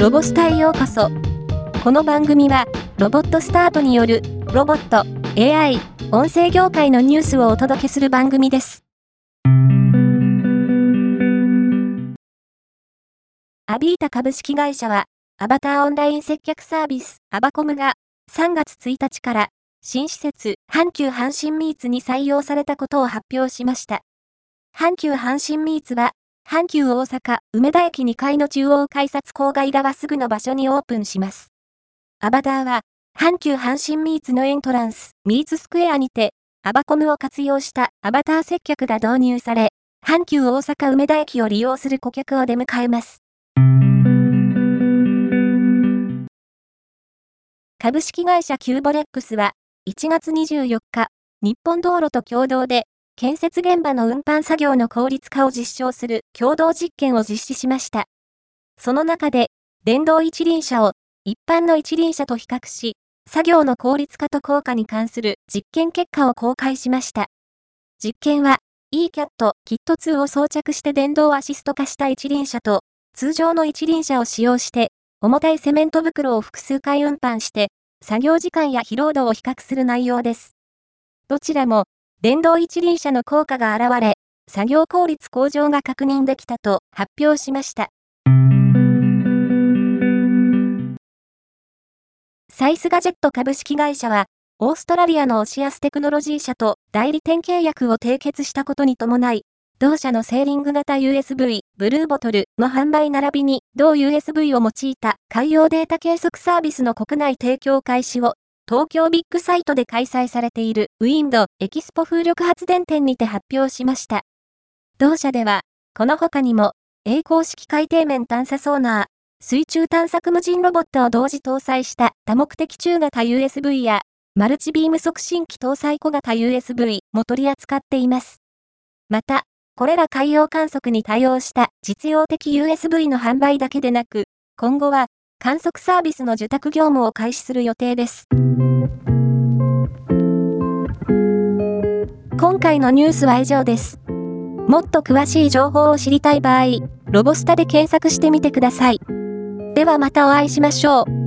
ロボスタへようこそ。この番組は、ロボットスタートによる、ロボット、AI、音声業界のニュースをお届けする番組です。アビータ株式会社は、アバターオンライン接客サービス、アバコムが、3月1日から、新施設、阪急阪神ミーツに採用されたことを発表しました。阪急阪神ミーツは、阪急大阪、梅田駅2階の中央改札郊外側すぐの場所にオープンします。アバターは、阪急阪神ミーツのエントランス、ミーツスクエアにて、アバコムを活用したアバター接客が導入され、阪急大阪梅田駅を利用する顧客を出迎えます。株式会社キューボレックスは、1月24日、日本道路と共同で建設現場の運搬作業の効率化を実証する共同実験を実施しました。その中で、電動一輪車を一般の一輪車と比較し、作業の効率化と効果に関する実験結果を公開しました。実験は、eCat キット2を装着して電動アシスト化した一輪車と、通常の一輪車を使用して、重たいセメント袋を複数回運搬して、作業時間や疲労度を比較する内容です。どちらも、電動一輪車の効果が現れ、作業効率向上が確認できたと発表しました。サイスガジェット株式会社は、オーストラリアのオシアステクノロジー社と代理店契約を締結したことに伴い、同社のセーリング型 USB、ブルーボトルの販売並びに、同 USB を用いた海洋データ計測サービスの国内提供開始を東京ビッグサイトで開催されているウィンドエキスポ風力発電展にて発表しました。同社では、この他にも、A 公式海底面探査ソーナー、水中探索無人ロボットを同時搭載した多目的中型 USB や、マルチビーム促進機搭載小型 USB も取り扱っています。また、これら海洋観測に対応した実用的 USB の販売だけでなく、今後は観測サービスの受託業務を開始する予定です。今回のニュースは以上です。もっと詳しい情報を知りたい場合、ロボスタで検索してみてください。ではまたお会いしましょう。